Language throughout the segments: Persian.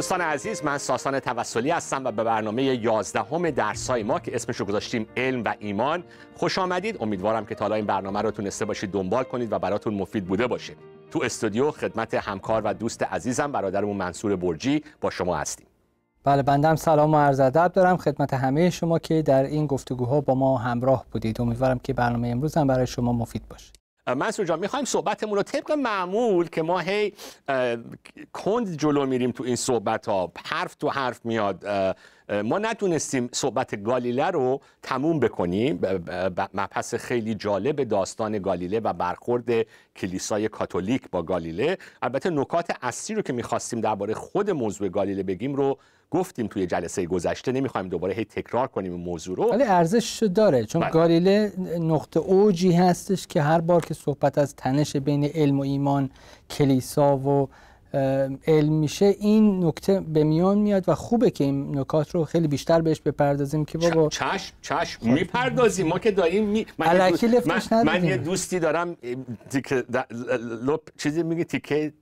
دوستان عزیز من ساسان توسلی هستم و به برنامه 11 همه درسای ما که اسمش رو گذاشتیم علم و ایمان. خوش آمدید. امیدوارم که تا حالا این برنامه رو تونسته باشید دنبال کنید و براتون مفید بوده باشه. تو استودیو خدمت همکار و دوست عزیزم برادرمون منصور برجی با شما هستیم. بله بندم سلام و عرض ادب دارم خدمت همه شما که در این گفتگوها با ما همراه بودید. امیدوارم که برنامه امروز هم برای شما مفید باشه. منصور جان می‌خوایم صحبتمون رو طبق معمول که ما هی کند جلو میریم تو این صحبت ها حرف تو حرف میاد. ما نتونستیم صحبت گالیله رو تموم بکنیم. مبحث خیلی جالب داستان گالیله و برخورد کلیسای کاتولیک با گالیله. البته نکات اصلی رو که می‌خواستیم درباره خود موضوع گالیله بگیم رو گفتیم توی جلسه گذشته نمی‌خوایم دوباره هی تکرار کنیم این موضوع رو. ولی ارزش داره چون بله. گالیله نقطه اوجی هستش که هر بار که صحبت از تنش بین علم و ایمان کلیسا و علم میشه این نکته به میان میاد و خوبه که این نکات رو خیلی بیشتر بهش بپردازیم که بابا چشم چشم می‌پردازیم. ما که داریم می... من, من, من یه دوستی دارم چیزی میگه تیکه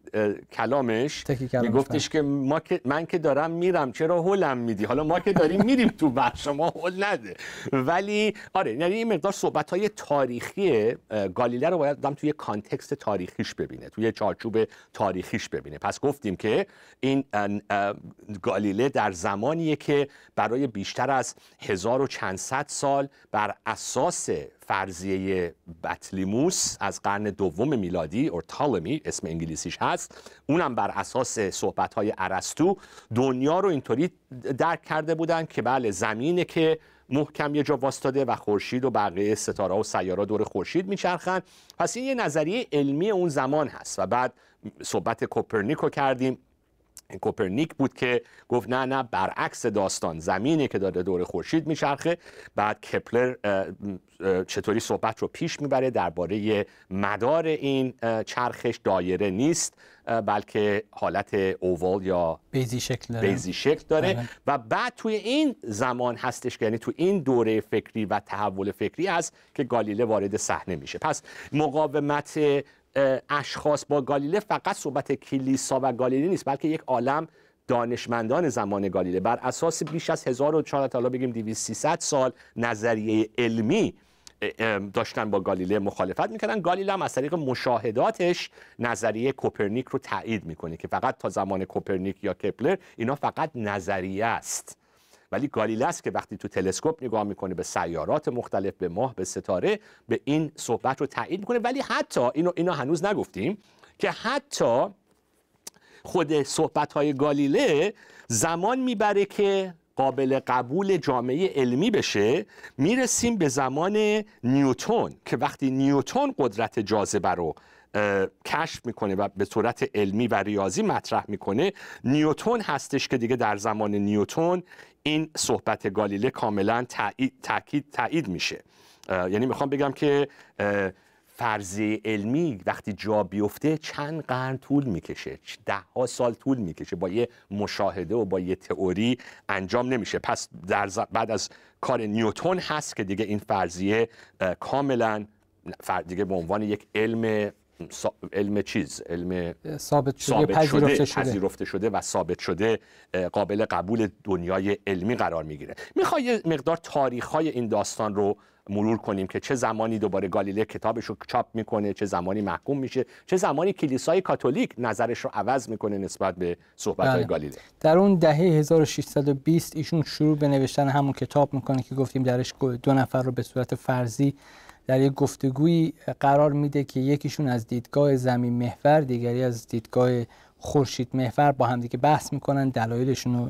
کلامش میگفتش که ما که من که دارم میرم چرا هولم میدی؟ حالا ما که داریم میریم تو بخش ما هول نده. ولی آره یعنی این مقدار صحبت های تاریخی گالیله رو باید دم توی کانتکست تاریخیش ببینه توی چارچوب تاریخیش ببینه. پس گفتیم که این گالیله در زمانیه که برای بیشتر از هزار و چند سال بر اساس فرضیه بطلیموس از قرن دوم میلادی اور تالمی اسم انگلیسیش هست. اونم بر اساس صحبت های عرستو دنیا رو اینطوری درک کرده بودن که بله زمینه که محکم یه جا واستاده و خورشید و بقیه ستاره و سیاره دور خورشید میچرخن. پس این یه نظریه علمی اون زمان هست و بعد صحبت کوپرنیکو کردیم. کوپرنیک بود که گفت نه نه برعکس داستان. زمینی که داره دور خورشید میچرخه. بعد کپلر چطوری صحبت رو پیش می‌بره؟ درباره مدار این چرخش دایره نیست بلکه حالت اووال یا بیزی شکل داره, بیزی شکل داره. آره. و بعد توی این زمان هستش که یعنی توی این دوره فکری و تحول فکری است که گالیله وارد صحنه میشه. پس مقاومت اشخاص با گالیله فقط صحبت کلیسا و گالیله نیست بلکه یک عالم دانشمندان زمان گالیله. بر اساس بیش از 1400 تا بگیم 2300 سال نظریه علمی داشتن با گالیله مخالفت می‌کردن. گالیله هم از طریق مشاهداتش نظریه کوپرنیک رو تایید می‌کنه که فقط تا زمان کوپرنیک یا کپلر اینا فقط نظریه است. ولی گالیله است که وقتی تو تلسکوپ نگاه می‌کنه به سیارات مختلف به ماه به ستاره به این صحبت رو تایید می‌کنه. ولی حتی اینو اینو هنوز نگفتیم که حتی خود صحبت های گالیله زمان می‌بره که قابل قبول جامعه علمی بشه. می‌رسیم به زمان نیوتون که وقتی نیوتون قدرت جاذبه رو کشف می‌کنه و به صورت علمی و ریاضی مطرح می‌کنه. نیوتون هستش که دیگه در زمان نیوتون این صحبت گالیله کاملا تاکید تایید میشه. یعنی می‌خوام بگم که فرضی علمی وقتی جا بیفته چند قرن طول می‌کشه ده ها سال طول می‌کشه با یه مشاهده و با یه تئوری انجام نمیشه. پس در بعد از کار نیوتون هست که دیگه این فرضیه کاملا دیگه به عنوان یک علم علم چیز علم ثابت شده, پذیرفته شده. پذیرفته شده و ثابت شده قابل قبول دنیای علمی قرار می‌گیره می‌خوای مقدار تاریخ های این داستان رو مرور کنیم که چه زمانی دوباره گالیله کتابش رو چاپ می‌کنه چه زمانی محکوم میشه چه زمانی کلیسای کاتولیک نظرش رو عوض می‌کنه نسبت به صحبت های بله. گالیله در اون دهه 1620 ایشون شروع به نوشتن همون کتاب می‌کنه که گفتیم درش دو نفر رو به صورت فرضی در یک گفتگویی قرار میده که یکیشون از دیدگاه زمین محور دیگری از دیدگاه خورشید محور با همدیگه بحث می‌کنن. دلایلشون رو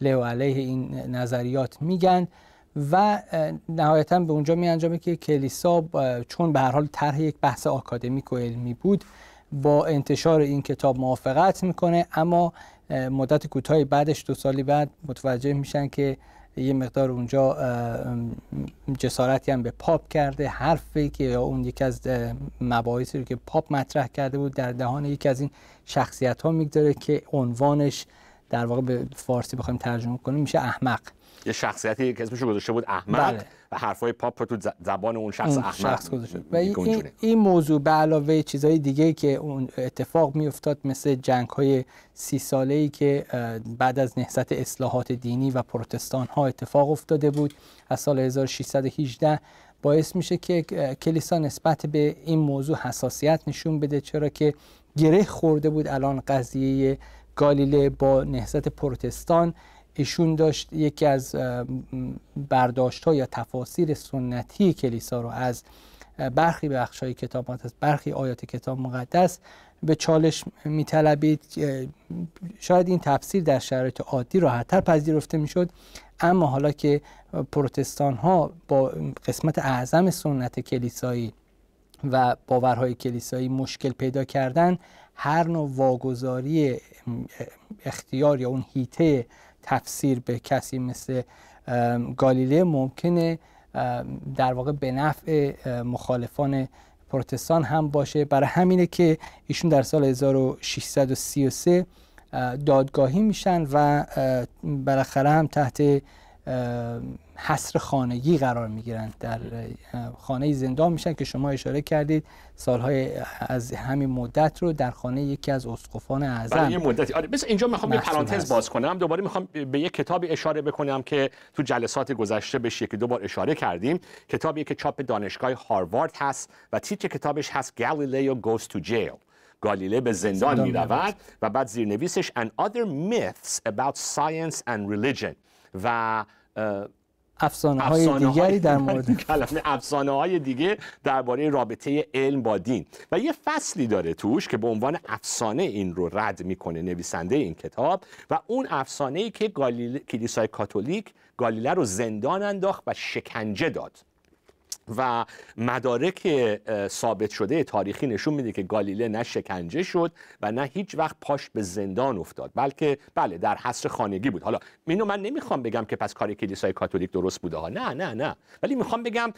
له علیه این نظریات میگن و نهایتا به اونجا می انجامه که کلیسا چون به هر حال طرح یک بحث آکادمیک و علمی بود با انتشار این کتاب موافقت می‌کنه. اما مدت کوتاهی بعدش دو سالی بعد متوجه میشن که یه مقدار اونجا جسارتی هم به پاپ کرده. حرفی که یا اون یکی از مباحثی رو که پاپ مطرح کرده بود در دهان یکی از این شخصیت ها می‌گذاره که عنوانش در واقع به فارسی بخوایم ترجمه کنیم میشه احمق. یه شخصیتی که اسمش گذاشته بود احمق بله. و حرفای پاپ رو تو زبان اون شخص احمق شخص گذاشته. و این, این موضوع به علاوه چیزهای دیگه که اون اتفاق میافتاد مثل جنگ های سی ساله ای که بعد از نهضت اصلاحات دینی و پروتستان ها اتفاق افتاده بود از سال 1618 باعث میشه که کلیسا نسبت به این موضوع حساسیت نشون بده. چرا که گره خورده بود الان قضیه گالیله با نهضت پروتستان ایشون داشت یکی از برداشت ها یا تفاسیر سنتی کلیسا رو از برخی بخش های کتاب مقدس برخی آیات کتاب مقدس به چالش میطلبید. شاید این تفسیر در شرایط عادی راحتتر پذیرفته می‌شد اما حالا که پروتستان ها با قسمت اعظم سنت کلیسایی و باورهای کلیسایی مشکل پیدا کردن هر نوع واگذاری اختیار یا اون هیته تفسیر به کسی مثل گالیله ممکنه در واقع به نفع مخالفان پروتستان هم باشه. برای همینه که ایشون در سال 1633 دادگاهی میشن و بالاخره هم تحت حصر خانگی قرار می‌گیرند در خانه زندان میشن که شما اشاره کردید سالهای از همین مدت رو در خانه یکی از اسقفان اعظم. یه مدتی. آره بس اینجا می‌خوام یه پرانتز باز کنم. دوباره می‌خوام به یه کتابی اشاره بکنم که تو جلسات گذشته بهش یکی دو بار اشاره کردیم. کتابی که چاپ دانشگاه هاروارد هست و تیتر کتابش هست Galileo Goes to Jail گالیله به زندان می رود و بعد زیرنویسش and other myths about science and religion و افسانه های دیگری در مورد کلمه افسانه های دیگه درباره رابطه علم با دین. و یه فصلی داره توش که به عنوان افسانه این رو رد می‌کنه نویسنده این کتاب. و اون افسانه ای که کلیسای کاتولیک گالیله رو زندان انداخت و شکنجه داد. و مدارک ثابت شده تاریخی نشون میده که گالیله نه شکنجه شد و نه هیچ وقت پاش به زندان افتاد بلکه بله در حصر خانگی بود. حالا اینو من نمی‌خوام بگم که پس کار کلیسای کاتولیک درست بوده ها. نه نه نه. ولی می‌خوام بگم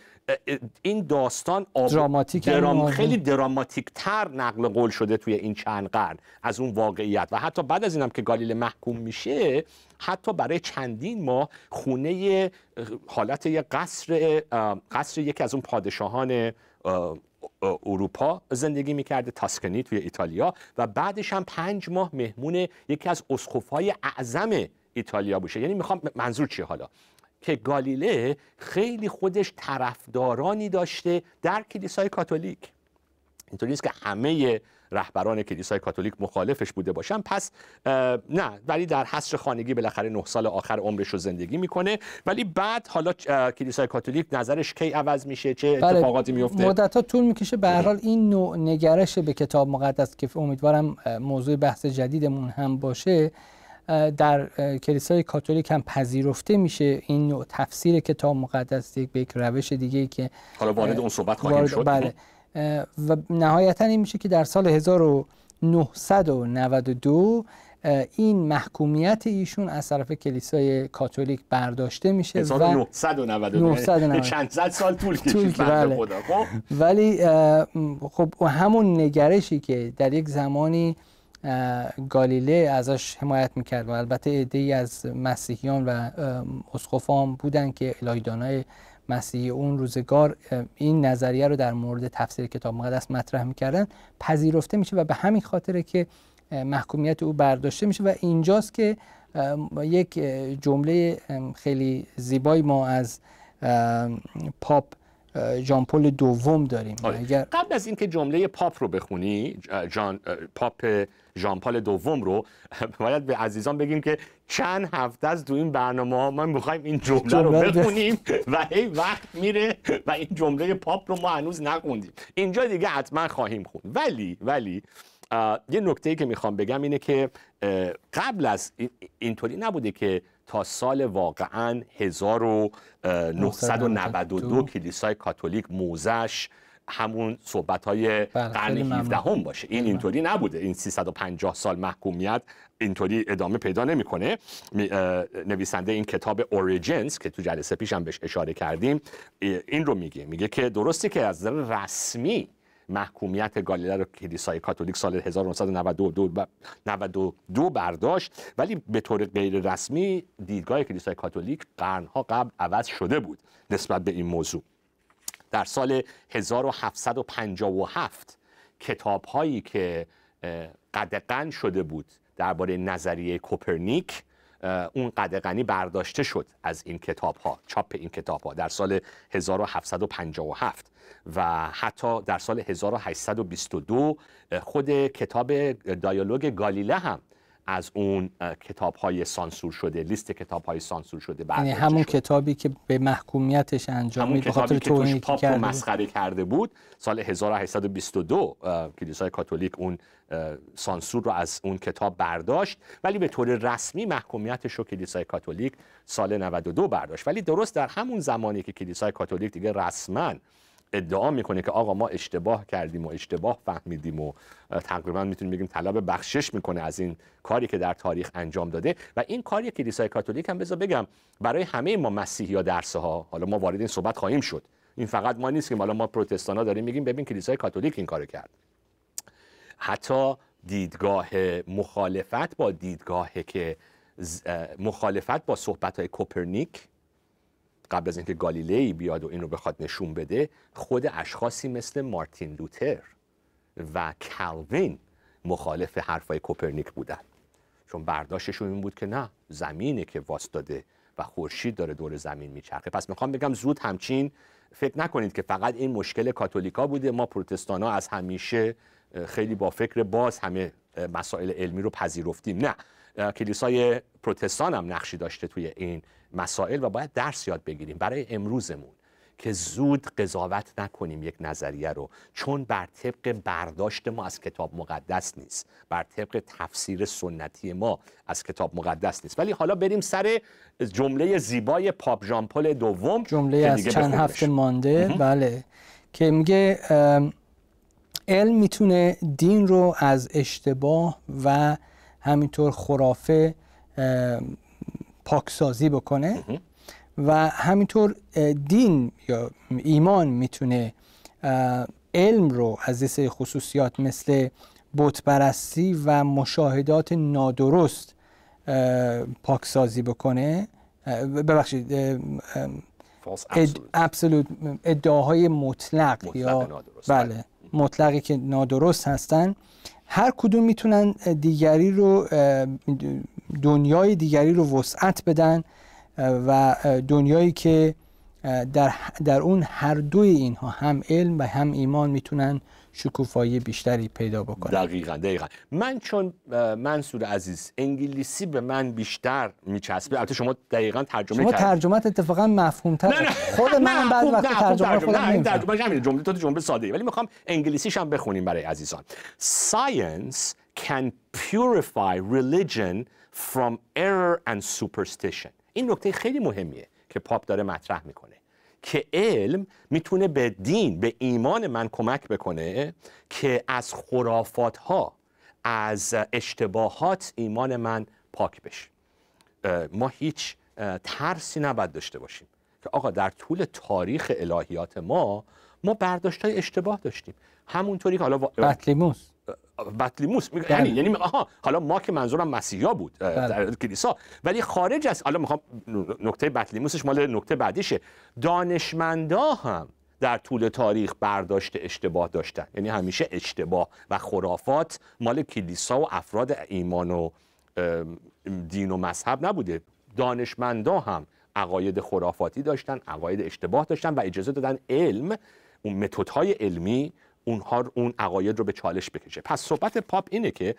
این داستان دراماتیک درام خیلی دراماتیک تر نقل قول شده توی این چند قرن از اون واقعیت. و حتی بعد از اینم که گالیله محکوم میشه حتی برای چندین ماه خونه حالت یه قصر قصر یکی از اون پادشاهان اروپا زندگی می‌کرده تاسکنی توی ایتالیا و بعدش هم پنج ماه مهمون یکی از اسخفهای اعظم ایتالیا باشه یعنی می‌خوام منظور چیه حالا؟ که گالیله خیلی خودش طرفدارانی داشته در کلیسای کاتولیک. اینطوری نیست که همه رهبران کلیسای کاتولیک مخالفش بوده باشن. پس نه ولی در حصر خانگی بالاخره نه سال آخر عمرش رو زندگی می‌کنه. ولی بعد حالا کلیسای کاتولیک نظرش کی عوض میشه؟ چه بله، اتفاقاتی میفته مدت ها طول می‌کشه. به هر حال این نوع نگرش به کتاب مقدس که امیدوارم موضوع بحث جدیدمون هم باشه در کلیسای کاتولیک هم پذیرفته میشه این نوع تفسیر کتاب مقدس یک به یک روش دیگه که حالا وارد اون صحبت خواهیم شد. بله. و نهایتا این میشه که در سال 1992 این محکومیت ایشون از طرف کلیسای کاتولیک برداشته میشه 1992 چند صد سال طول کشید بله. خب؟ ولی خب همون نگرشی که در یک زمانی گالیله ازش حمایت می‌کرد و البته ایده از مسیحیان و اسقفان بودن که الهیدانای مسیحی اون روزگار این نظریه رو در مورد تفسیر کتاب مقدس مطرح می‌کردن پذیرفته میشه و به همین خاطره که محکومیت او برداشته میشه و اینجاست که یک جمله خیلی زیبایی ما از پاپ جان پل دوم داریم. آره. اگر... قبل از اینکه جمله پاپ رو بخونی جان پاپ ژان پال دوم رو باید به عزیزان بگیم که چند هفته از تو این برنامه ها ما می‌خوایم این جمله رو بخونیم. و هی وقت میره و این جمله پاپ رو ما هنوز نخوندیم. اینجا دیگه حتما خواهیم خوند. ولی ولی یه نکته ای که می‌خوام بگم اینه که قبل از اینطوری نبوده که تا سال واقعا 1992 کلیسای کاتولیک موزش همون صحبت های بله، قرن 17 هم باشه. این. اینطوری نبوده. این 350 سال محکومیت اینطوری ادامه پیدا نمی‌کنه. نویسنده این کتاب اوریجنز که تو جلسه پیشم بهش اشاره کردیم این رو میگه. میگه که درسته که از نظر رسمی محکومیت گالیله رو کلیسای کاتولیک سال 1992 برداشت ولی به طور غیر رسمی دیدگاه کلیسای کاتولیک قرنها قبل عوض شده بود نسبت به این موضوع. در سال 1757 کتاب هایی که قدقن شده بود درباره نظریه کوپرنیک اون قدقنی برداشته شد از این کتاب ها چاپ این کتاب ها در سال 1757 و حتی در سال 1822 خود کتاب دایالوگ گالیله هم از اون کتاب های سانسور شده لیست کتاب های سانسور شده یعنی همون کتابی که به محکومیتش انجام میده خاطر که توش پاپ رو مسخره کرده بود سال 1822 کلیسای کاتولیک اون سانسور رو از اون کتاب برداشت ولی به طور رسمی محکومیتش رو کلیسای کاتولیک سال 92 برداشت. ولی درست در همون زمانی که کلیسای کاتولیک دیگه رسما ادعا می‌کنه که آقا ما اشتباه کردیم و اشتباه فهمیدیم و تقریبا می‌تونیم بگیم طلب بخشش می‌کنه از این کاری که در تاریخ انجام داده. و این کاری کلیسای کاتولیک هم بذار بگم برای همه ما مسیحی ها درسه ها حالا ما وارد این صحبت خواهیم شد. این فقط ما نیست که حالا ما پروتستان ها داریم میگیم ببین کلیسای کاتولیک این کارو کرد. حتی دیدگاه مخالفت با دیدگاه که مخالفت با صحبت های کوپرنیک قبل از اینکه گالیلی بیاد و اینو بخواد نشون بده خود اشخاصی مثل مارتین لوتر و کالوین مخالف حرفای کوپرنیک بودن. چون برداشتشون این بود که نه زمینه که واستاده و خورشید داره دور زمین میچرخه. پس می‌خوام بگم زود همچین فکر نکنید که فقط این مشکل کاتولیکا بوده. ما پروتستان ها از همیشه خیلی با فکر باز همه مسائل علمی رو پذیرفتیم. نه کلیسای پروتستان هم نقشی داشته توی این مسائل و باید درس یاد بگیریم برای امروزمون که زود قضاوت نکنیم یک نظریه رو چون بر طبق برداشت ما از کتاب مقدس نیست. بر طبق تفسیر سنتی ما از کتاب مقدس نیست. ولی حالا بریم سر جمله زیبای پاپ ژان پل دوم جمله از چند هفته مانده بله که میگه علم می‌تونه دین رو از اشتباه و همینطور خرافه پاکسازی بکنه و همینطور دین یا ایمان می‌تونه علم رو از یه خصوصیات مثل بتپرستی و مشاهدات نادرست پاکسازی بکنه. ببخشید ابسولوت ادعاهای مطلق, یا بله مطلقی که نادرست هستن. هر کدوم می‌تونن دیگری رو دنیای دیگری رو وسعت بدن و دنیایی که در, در اون هر دوی اینها هم علم و هم ایمان می‌تونن شکوفایی بیشتری پیدا بکنن. دقیقا دقیقا. من چون منصور عزیز انگلیسی به من بیشتر میچسبه. البته شما دقیقا ترجمه شما ترجمت اتفاقا مفهوم تر نه. نه خود من بعد وقت ترجمه خودم نه ترجمه همین جمله تو جمله ساده. ولی می‌خوام انگلیسیش هم بخونیم برای عزیزان. Science can purify religion from error and superstition. این نکته خیلی مهمیه که پاپ داره مطرح می‌کنه که علم می‌تونه به دین به ایمان من کمک بکنه که از خرافات ها از اشتباهات ایمان من پاک بشه. ما هیچ ترسی نباید داشته باشیم که آقا در طول تاریخ الهیات ما ما برداشت های اشتباه داشتیم. همونطوری که حالا بطلیموس. بطلیموس یعنی یعنی آها حالا ما که منظورم مسیحا بود بله. در کلیسا. ولی خارج از حالا می‌خوام نکته بطلیموسش مال نکته بعدیشه. دانشمندا هم در طول تاریخ برداشت اشتباه داشتن. یعنی همیشه اشتباه و خرافات مال کلیسا و افراد ایمان و دین و مذهب نبوده. دانشمندا هم عقاید خرافاتی داشتن عقاید اشتباه داشتن و اجازه دادن علم اون متدهای علمی اونها اون عقاید رو به چالش بکشه. پس صحبت پاپ اینه که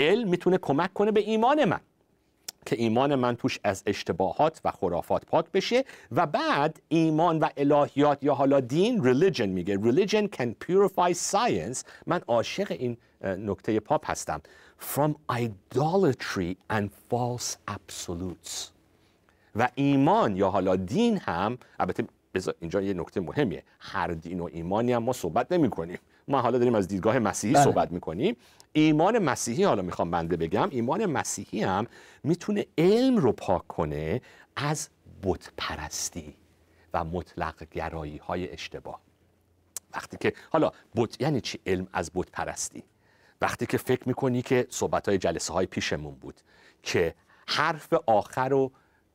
علم می‌تونه کمک کنه به ایمان من که ایمان من توش از اشتباهات و خرافات پاک بشه و بعد ایمان و الهیات یا حالا دین religion میگه. Religion can purify science. من عاشق این نکته پاپ هستم. From idolatry and false absolutes. و ایمان یا حالا دین هم البته اینجا یه نکته مهمیه. هر دین و ایمانی هم ما صحبت نمی کنیم ما حالا داریم از دیدگاه مسیحی بله. صحبت می‌کنیم. ایمان مسیحی حالا می‌خوام بنده بگم ایمان مسیحی هم می‌تونه علم رو پاک کنه از بت پرستی و مطلق گرایی های اشتباه. وقتی که حالا بت یعنی چی علم از بت پرستی وقتی که فکر می‌کنی که صحبت های جلسه های پیشمون بود که حرف آخر رو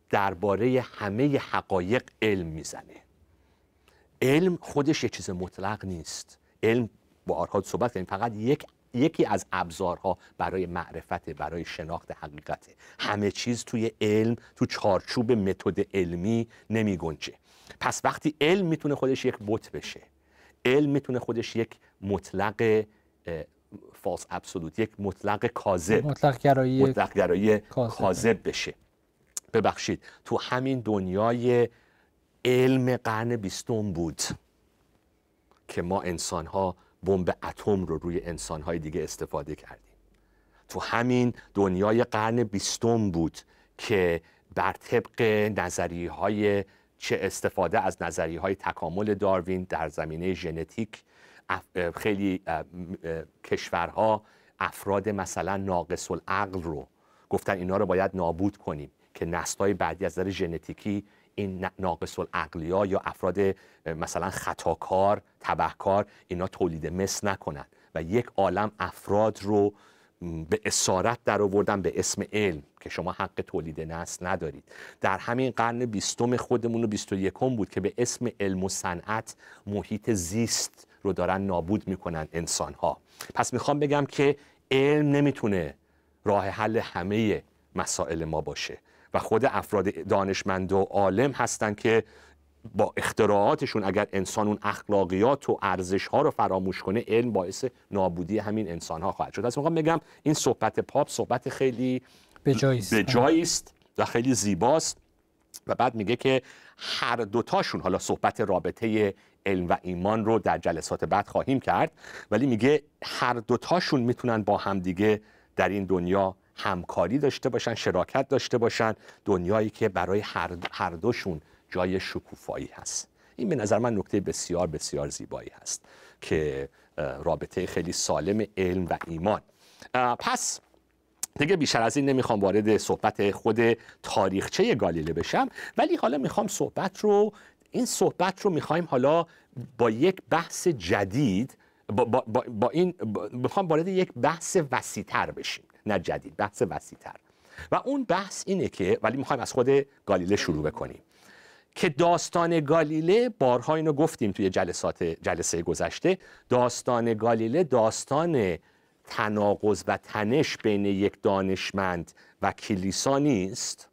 درباره همه حقایق علم می‌زنه. علم خودش یه چیز مطلق نیست. علم با آرها صحبت کردیم فقط یک یکی از ابزارها برای معرفت برای شناخت حقیقته. همه چیز توی علم تو چارچوب متد علمی نمی گنجه پس وقتی علم می‌تونه خودش یک بت بشه علم می‌تونه خودش یک مطلق فالس ابسولوت یک مطلق کاذب مطلق گرایی مطلق گرایی کاذب بشه. ببخشید تو همین دنیای علم قرن بیستم بود که ما انسان ها بمب اتم رو روی انسان های دیگه استفاده کردیم. تو همین دنیای قرن بیستم بود که بر طبق نظریه های چه استفاده از نظریه های تکامل داروین در زمینه ژنتیک خیلی کشورها افراد مثلا ناقص العقل رو گفتن اینا رو باید نابود کنیم که نسل‌های بعدی از نظر ژنتیکی این ناقص ها یا افراد مثلا خطاکار تبهکار اینا تولید مثل نکنن. و یک عالم افراد رو به اسارت در آوردن به اسم علم که شما حق تولید نسل ندارید. در همین قرن بیستم خودمون و بیست و یکم بود که به اسم علم و صنعت محیط زیست رو دارن نابود می‌کنن انسان ها پس می‌خوام بگم که علم نمی‌تونه راه حل همه مسائل ما باشه. و خود افراد دانشمند و عالم هستن که با اختراعاتشون اگر انسان اون اخلاقیات و ارزش ها رو فراموش کنه علم باعث نابودی همین انسان ها خواهد شد. پس می‌خوام بگم این صحبت پاپ صحبت خیلی به جایی است و خیلی زیباست. و بعد میگه که هر دوتاشون حالا صحبت رابطه علم و ایمان رو در جلسات بعد خواهیم کرد ولی میگه هر دوتاشون می‌تونن با همدیگه در این دنیا همکاری داشته باشن شراکت داشته باشن دنیایی که برای هر دوشون جای شکوفایی هست. این به نظر من نکته بسیار بسیار زیبایی هست که رابطه خیلی سالم علم و ایمان. پس دیگه بیشتر از این نمی‌خوام وارد صحبت خود تاریخچه گالیله بشم ولی حالا می‌خوام صحبت رو این صحبت رو می‌خوایم حالا با یک بحث جدید با, با, با, این می‌خوام وارد یک بحث وسیتر بشیم. نه جدید بحث وسیتر و اون بحث اینه که ولی می‌خوایم از خود گالیله شروع بکنیم. که داستان گالیله بارها اینو گفتیم توی جلسات جلسه گذشته. داستان گالیله داستان تناقض و تنش بین یک دانشمند و کلیسا نیست.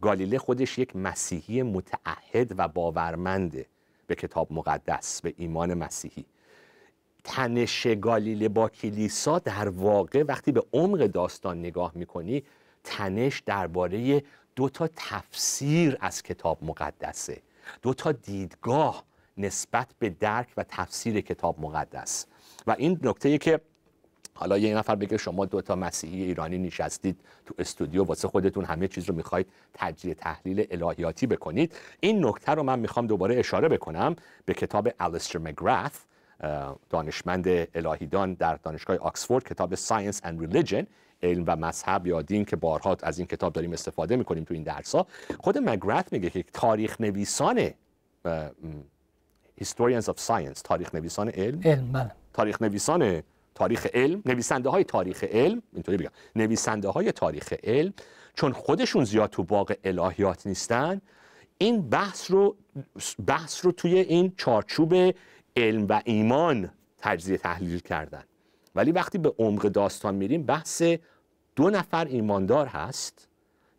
گالیله خودش یک مسیحی متعهد و باورمنده به کتاب مقدس به ایمان مسیحی. تنش گالیله با کلیسا در واقع وقتی به عمق داستان نگاه می‌کنی تنش درباره دو تا تفسیر از کتاب مقدسه. دو تا دیدگاه نسبت به درک و تفسیر کتاب مقدس. و این نکته که حالا یه نفر بگه شما دو تا مسیحی ایرانی نشستید تو استودیو واسه خودتون همه چیز رو می‌خواید تجزیه تحلیل الهیاتی بکنید. این نکته رو من می‌خوام دوباره اشاره بکنم به کتاب الیستر مگرث دانشمند الهیدان در دانشگاه آکسفورد کتاب Science and Religion علم و مذهب یا دین که بارها از این کتاب داریم استفاده می‌کنیم تو این درس ها خود مگرث میگه که تاریخ نویسان Historians of Science تاریخ نویسان علم, علم بله. تاریخ نویسان تاریخ علم نویسنده های تاریخ علم اینطوری بگم نویسنده های تاریخ علم چون خودشون زیاد تو باغ الهیات نیستن این بحث رو بحث رو توی این چارچوب علم و ایمان تجزیه تحلیل کردن. ولی وقتی به عمق داستان میریم بحث دو نفر ایماندار هست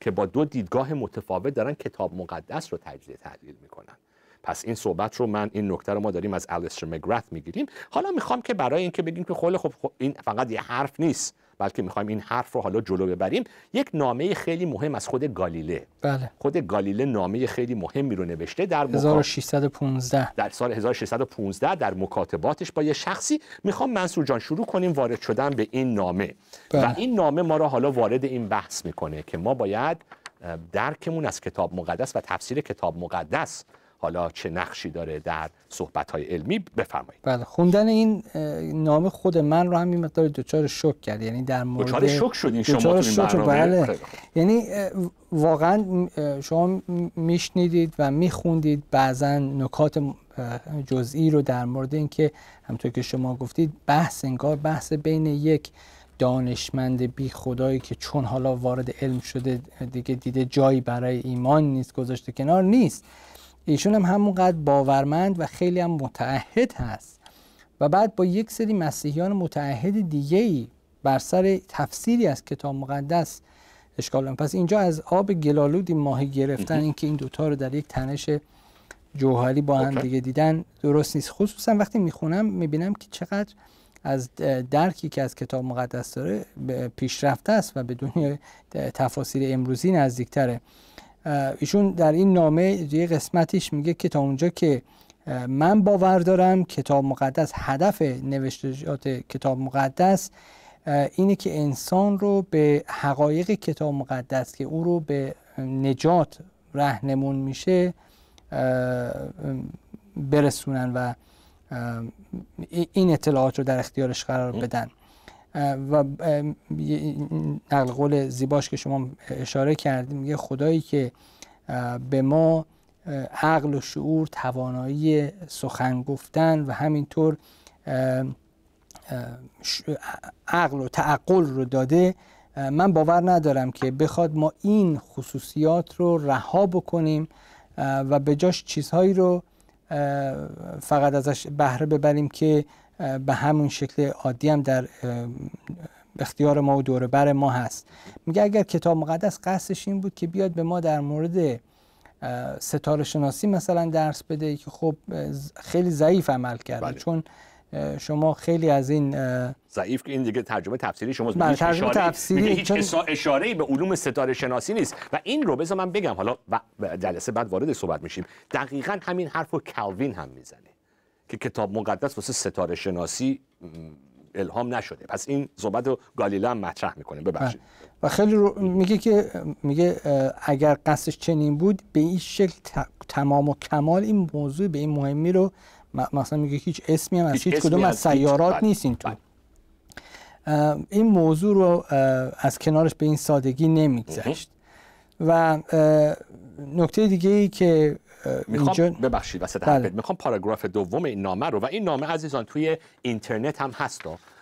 که با دو دیدگاه متفاوت دارن کتاب مقدس رو تجزیه تحلیل می‌کنن. پس این صحبت رو من این نکته رو ما داریم از الیستر مگرث می‌گیریم. حالا می‌خوام که برای اینکه بگیم که خیلی خب این فقط یه حرف نیست. بلکه می‌خوایم این حرف رو حالا جلو ببریم یک نامه خیلی مهم از خود گالیله. بله. خود گالیله نامه خیلی مهمی رو نوشته در 1615 در سال 1615 در مکاتباتش با یه شخصی. می‌خوام منصور جان شروع کنیم وارد شدن به این نامه. بله. و این نامه ما را حالا وارد این بحث می‌کنه که ما باید درکمون از کتاب مقدس و تفسیر کتاب مقدس حالا چه نقشی داره در صحبت های علمی بفرمایید. بله خوندن این نام خود من رو هم این مقدار دچار شوک کرد. یعنی در مورد دچار شوک شدین شما تو بله. یعنی واقعا شما میشنیدید و میخوندید. بعضا نکات جزئی رو در مورد اینکه همطور که شما گفتید بحث انگار بحث بین یک دانشمند بی خدایی که چون حالا وارد علم شده دیگه دیده جایی برای ایمان نیست گذاشته کنار نیست. ایشون هم همونقدر باورمند و خیلی هم متعهد هست. و بعد با یک سری مسیحیان متعهد دیگه ای بر سر تفسیری از کتاب مقدس اشکال هم. پس اینجا از آب گلالودی ماهی گرفتن اینکه این دوتا رو در یک تنش جوهری با هم دیگه دیدن درست نیست. خصوصا وقتی می‌خونم می‌بینم که چقدر از درکی که از کتاب مقدس داره پیشرفته است و به دنیای تفاسیر امروزی نزدیکتره. ایشون در این نامه یه قسمتیش میگه که تا اونجا که من باور دارم کتاب مقدس هدف نوشتجات کتاب مقدس اینه که انسان رو به حقایق کتاب مقدس که او رو به نجات رهنمون میشه برسونن و این اطلاعات رو در اختیارش قرار بدن. و نقل قول زیباش که شما اشاره کردیم میگه خدایی که به ما عقل و شعور توانایی سخن گفتن و همینطور عقل و تعقل رو داده من باور ندارم که بخواد ما این خصوصیات رو رها بکنیم و به جاش چیزهایی رو فقط ازش بهره ببریم که به همون شکل عادی هم در اختیار ما و دور بر ما هست. میگه اگر کتاب مقدس قصدش این بود که بیاد به ما در مورد ستاره شناسی مثلا درس بده که خب خیلی ضعیف عمل کرده. بله. چون شما خیلی از این ضعیف که این دیگه ترجمه تفسیری شما بله ترجمه تفسیری هیچ چون... اشاره به علوم ستاره شناسی نیست. و این رو بذار من بگم. حالا جلسه بعد وارد صحبت میشیم. دقیقا همین حرف رو کالوین هم می‌زنه. که کتاب مقدس واسه ستاره شناسی الهام نشده. پس این صحبت رو گالیله هم مطرح می‌کنه. ببخشید. و خیلی رو میگه که میگه اگر قصدش چنین بود به این شکل تمام و کمال این موضوع به این مهمی رو مثلا میگه هیچ اسمی هم از هیچ, کدوم از سیارات بله. نیست این تو بله. این موضوع رو از کنارش به این سادگی نمیگذشت. و نکته دیگه ای که می‌خوام ببخشید وسط بله. می‌خوام پاراگراف دوم این نامه رو و این نامه عزیزان توی اینترنت هم هست.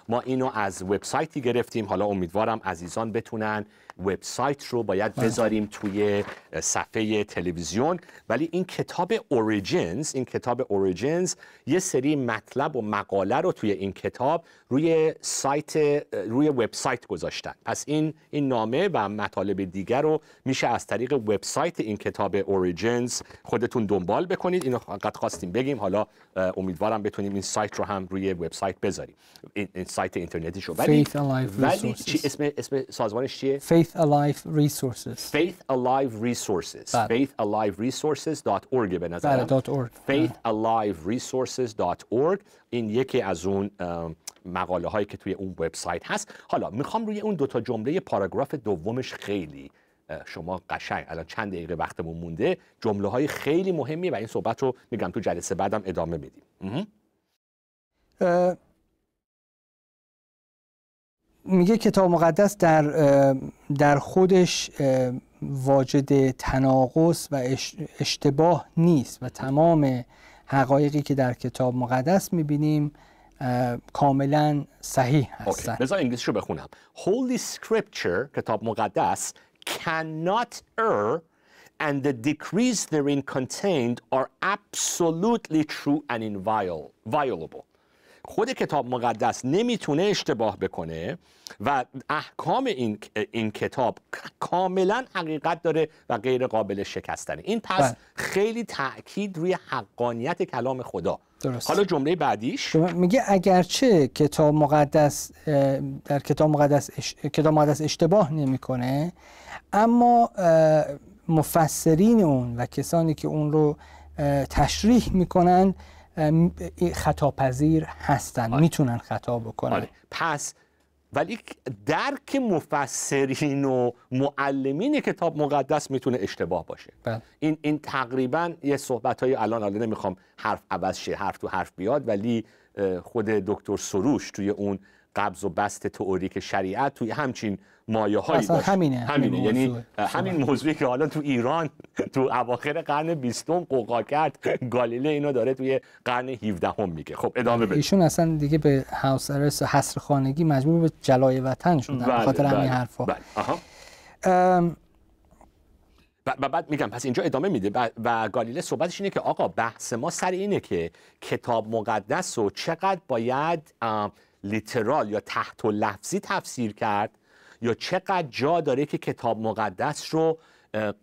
ما اینو از وبسایتی گرفتیم. حالا امیدوارم عزیزان بتونن وبسایت رو باید بله. بذاریم توی صفحه تلویزیون. ولی این کتاب Origins این کتاب Origins یه سری مطلب و مقاله رو توی این کتاب روی سایت روی وبسایت گذاشتن. پس این این نامه و مطالب دیگر رو میشه از طریق وبسایت این کتاب Origins خودتون دنبال بکنید. اینو فقط خواستیم بگیم. حالا امیدوارم بتونیم این سایت رو هم روی وبسایت بذاریم. این, سایت اینترنتی شو ولی ولی چی اسم اسم سازمانش چیه؟ Faith Alive Resources. Faith Alive Resources. بله. faithaliveresources.org به نظر بله .org faithaliveresources.org این یکی از اون مقاله هایی که توی اون وبسایت هست. حالا می‌خوام روی اون دوتا جمله پاراگراف دومش خیلی شما قشنگ الان چند دقیقه وقتمون مونده. جمله های خیلی مهمیه و این صحبت رو میگم تو جلسه بعدم ادامه میدیم میگه کتاب مقدس در در خودش واجد تناقض و اشتباه نیست و تمام حقایقی که در کتاب مقدس می‌بینیم کاملا صحیح هستن. بذار انگلیسی رو بخونم. Holy Scripture کتاب مقدس cannot err and the decrees therein contained are absolutely true and inviolable خود کتاب مقدس نمی‌تونه اشتباه بکنه و احکام این, این کتاب کاملا حقیقت داره و غیر قابل شکستنه این پس بله. خیلی تاکید روی حقانیت کلام خدا درست. حالا جمله بعدیش میگه اگرچه کتاب مقدس در کتاب مقدس کتاب مقدس اشتباه نمی‌کنه اما مفسرین اون و کسانی که اون رو تشریح می‌کنن خطاپذیر هستن آره. می‌تونن خطا بکنن آره. پس ولی درک مفسرین و معلمین کتاب مقدس می‌تونه اشتباه باشه بله. این این تقریبا یه صحبت های الان الان نمی‌خوام حرف عوض شه حرف تو حرف بیاد ولی خود دکتر سروش توی اون قبض و بست تئوریک شریعت توی همچین مایه هایی داشت. همینه, همینه. یعنی همین موضوعی که حالا تو ایران تو اواخر قرن بیستم قوقا کرد گالیله اینو داره توی قرن 17 هم میگه. خب ادامه بده. ایشون اصلا دیگه به هاوس ارست حصر خانگی مجبور به جلای وطن شدن به بله، خاطر همین بله، حرفا. بله. و بعد میگم پس اینجا ادامه میده. و گالیله صحبتش اینه که آقا بحث ما سر اینه که کتاب مقدس رو چقدر باید لیترال یا تحت و لفظی تفسیر کرد یا چقدر جا داره که کتاب مقدس رو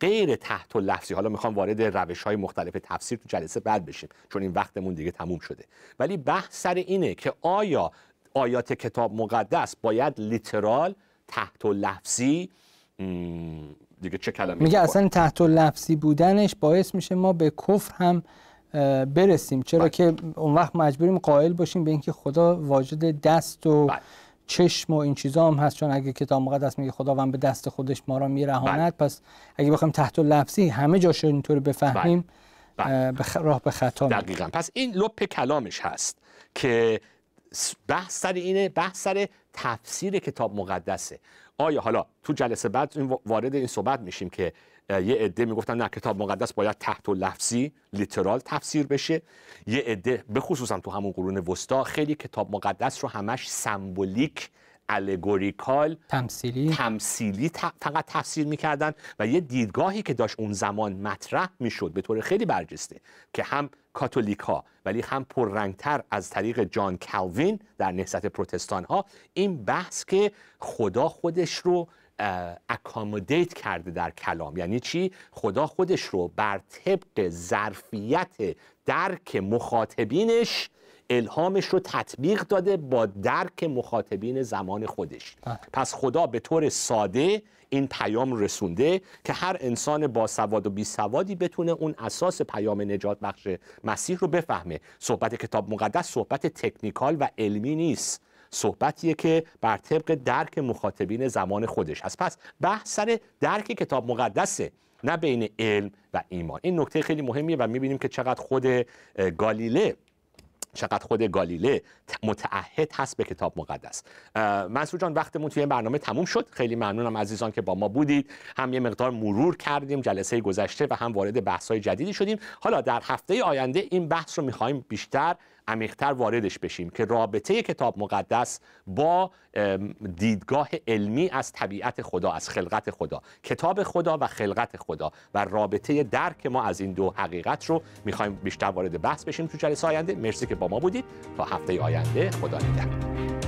غیر تحت و لفظی. حالا می‌خوام وارد روش های مختلف تفسیر تو جلسه بعد بشیم چون این وقتمون دیگه تموم شده. ولی بحث سر اینه که آیا آیات کتاب مقدس باید لیترال تحت و لفظی؟ دیگه چه کلمه میگه اصلا تحت و لفظی بودنش باعث میشه ما به کفر هم برسیم چرا بله. که اون وقت مجبوریم قائل باشیم به اینکه خدا واجد دست و بله. چشم و این چیزا هم هست چون اگه کتاب مقدس میگه خداوند به دست خودش ما را میرهاند بله. پس اگه بخوایم تحت لفظی همه جاش اینطور بفهمیم بله. راه به خطا دقیقا پس این لپ کلامش هست که بحث سر اینه بحث سر تفسیر کتاب مقدسه آیا حالا تو جلسه بعد وارد این صحبت میشیم که یه عده می‌گفتن نه کتاب مقدس باید تحت و لفظی لیترال تفسیر بشه. یه عده به خصوصا تو همون قرون وسطا خیلی کتاب مقدس رو همش symbolic allegorical تمثیلی. تمثیلی فقط تفسیر می‌کردن و یه دیدگاهی که داشت اون زمان مطرح می‌شد به طور خیلی برجسته که هم کاتولیک ها ولی هم پررنگتر از طریق جان کالوین در نهضت پروتستان ها این بحث که خدا خودش رو accommodate کرده در کلام. یعنی چی؟ خدا خودش رو بر طبق ظرفیت درک مخاطبینش الهامش رو تطبیق داده با درک مخاطبین زمان خودش. بله. پس خدا به طور ساده این پیام رسونده که هر انسان با سواد و بی سوادی بتونه اون اساس پیام نجات بخش مسیح رو بفهمه. صحبت کتاب مقدس صحبت تکنیکال و علمی نیست. صحبتیه که بر طبق درک مخاطبین زمان خودش هست. پس بحث سر درک کتاب مقدسه نه بین علم و ایمان. این نکته خیلی مهمیه و می‌بینیم که چقدر خود گالیله چقدر خود گالیله متعهد هست به کتاب مقدس. منصور جان وقتمون توی این برنامه تموم شد. خیلی ممنونم عزیزان که با ما بودید. هم یه مقدار مرور کردیم جلسه گذشته و هم وارد بحث های جدیدی شدیم. حالا در هفته آینده این بحث رو می‌خوایم بیشتر عمیقتر واردش بشیم که رابطه کتاب مقدس با دیدگاه علمی از طبیعت خدا از خلقت خدا. کتاب خدا و خلقت خدا و رابطه درک ما از این دو حقیقت رو می‌خوایم بیشتر وارد بحث بشیم تو جلسه آینده. مرسی که با ما بودید. تا هفته آینده خدا نگهدار.